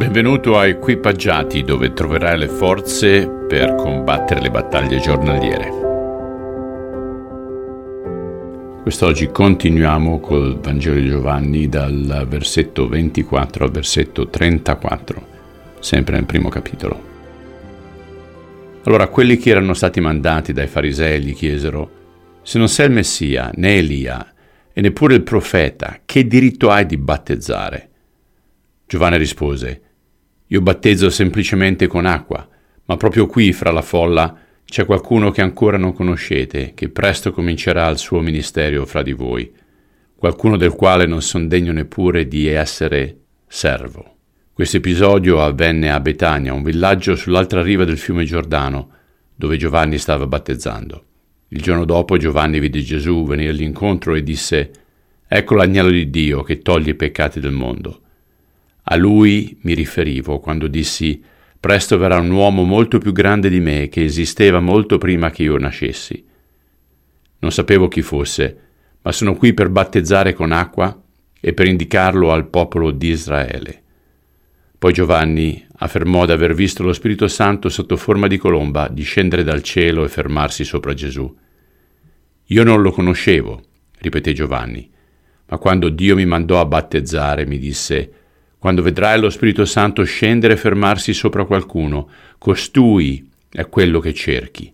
Benvenuto a Equipaggiati dove troverai le forze per combattere le battaglie giornaliere. Quest'oggi continuiamo col Vangelo di Giovanni dal versetto 24 al versetto 34, sempre nel primo capitolo. Allora quelli che erano stati mandati dai farisei gli chiesero, se non sei il Messia, né Elia, e neppure il profeta, che diritto hai di battezzare? Giovanni rispose, io battezzo semplicemente con acqua, ma proprio qui, fra la folla, c'è qualcuno che ancora non conoscete, che presto comincerà il suo ministero fra di voi, qualcuno del quale non son degno neppure di essere servo. Questo episodio avvenne a Betania, un villaggio sull'altra riva del fiume Giordano, dove Giovanni stava battezzando. Il giorno dopo Giovanni vide Gesù venire all'incontro e disse, Ecco l'agnello di Dio che toglie i peccati del mondo. A lui mi riferivo quando dissi Presto verrà un uomo molto più grande di me che esisteva molto prima che io nascessi. Non sapevo chi fosse, ma sono qui per battezzare con acqua e per indicarlo al popolo di Israele. Poi Giovanni affermò di aver visto lo Spirito Santo sotto forma di colomba discendere dal cielo e fermarsi sopra Gesù. Io non lo conoscevo, ripeté Giovanni, ma quando Dio mi mandò a battezzare mi disse quando vedrai lo Spirito Santo scendere e fermarsi sopra qualcuno, costui è quello che cerchi.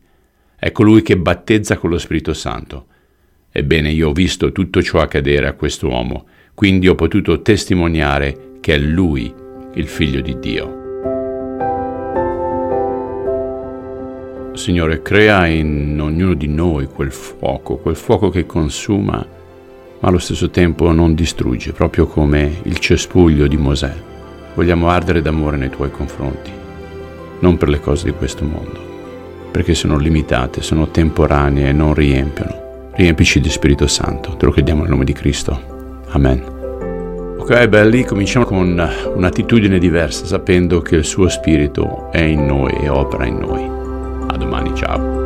È colui che battezza con lo Spirito Santo. Ebbene, io ho visto tutto ciò accadere a quest'uomo, quindi ho potuto testimoniare che è lui il figlio di Dio. Signore, crea in ognuno di noi quel fuoco, quel fuoco che consuma ma allo stesso tempo non distrugge, proprio come il cespuglio di Mosè. Vogliamo ardere d'amore nei tuoi confronti, non per le cose di questo mondo, perché sono limitate, sono temporanee e non riempiono. Riempici di Spirito Santo, te lo chiediamo nel nome di Cristo. Amen. Ok, belli, cominciamo con un'attitudine diversa, sapendo che il suo Spirito è in noi e opera in noi. A domani, ciao.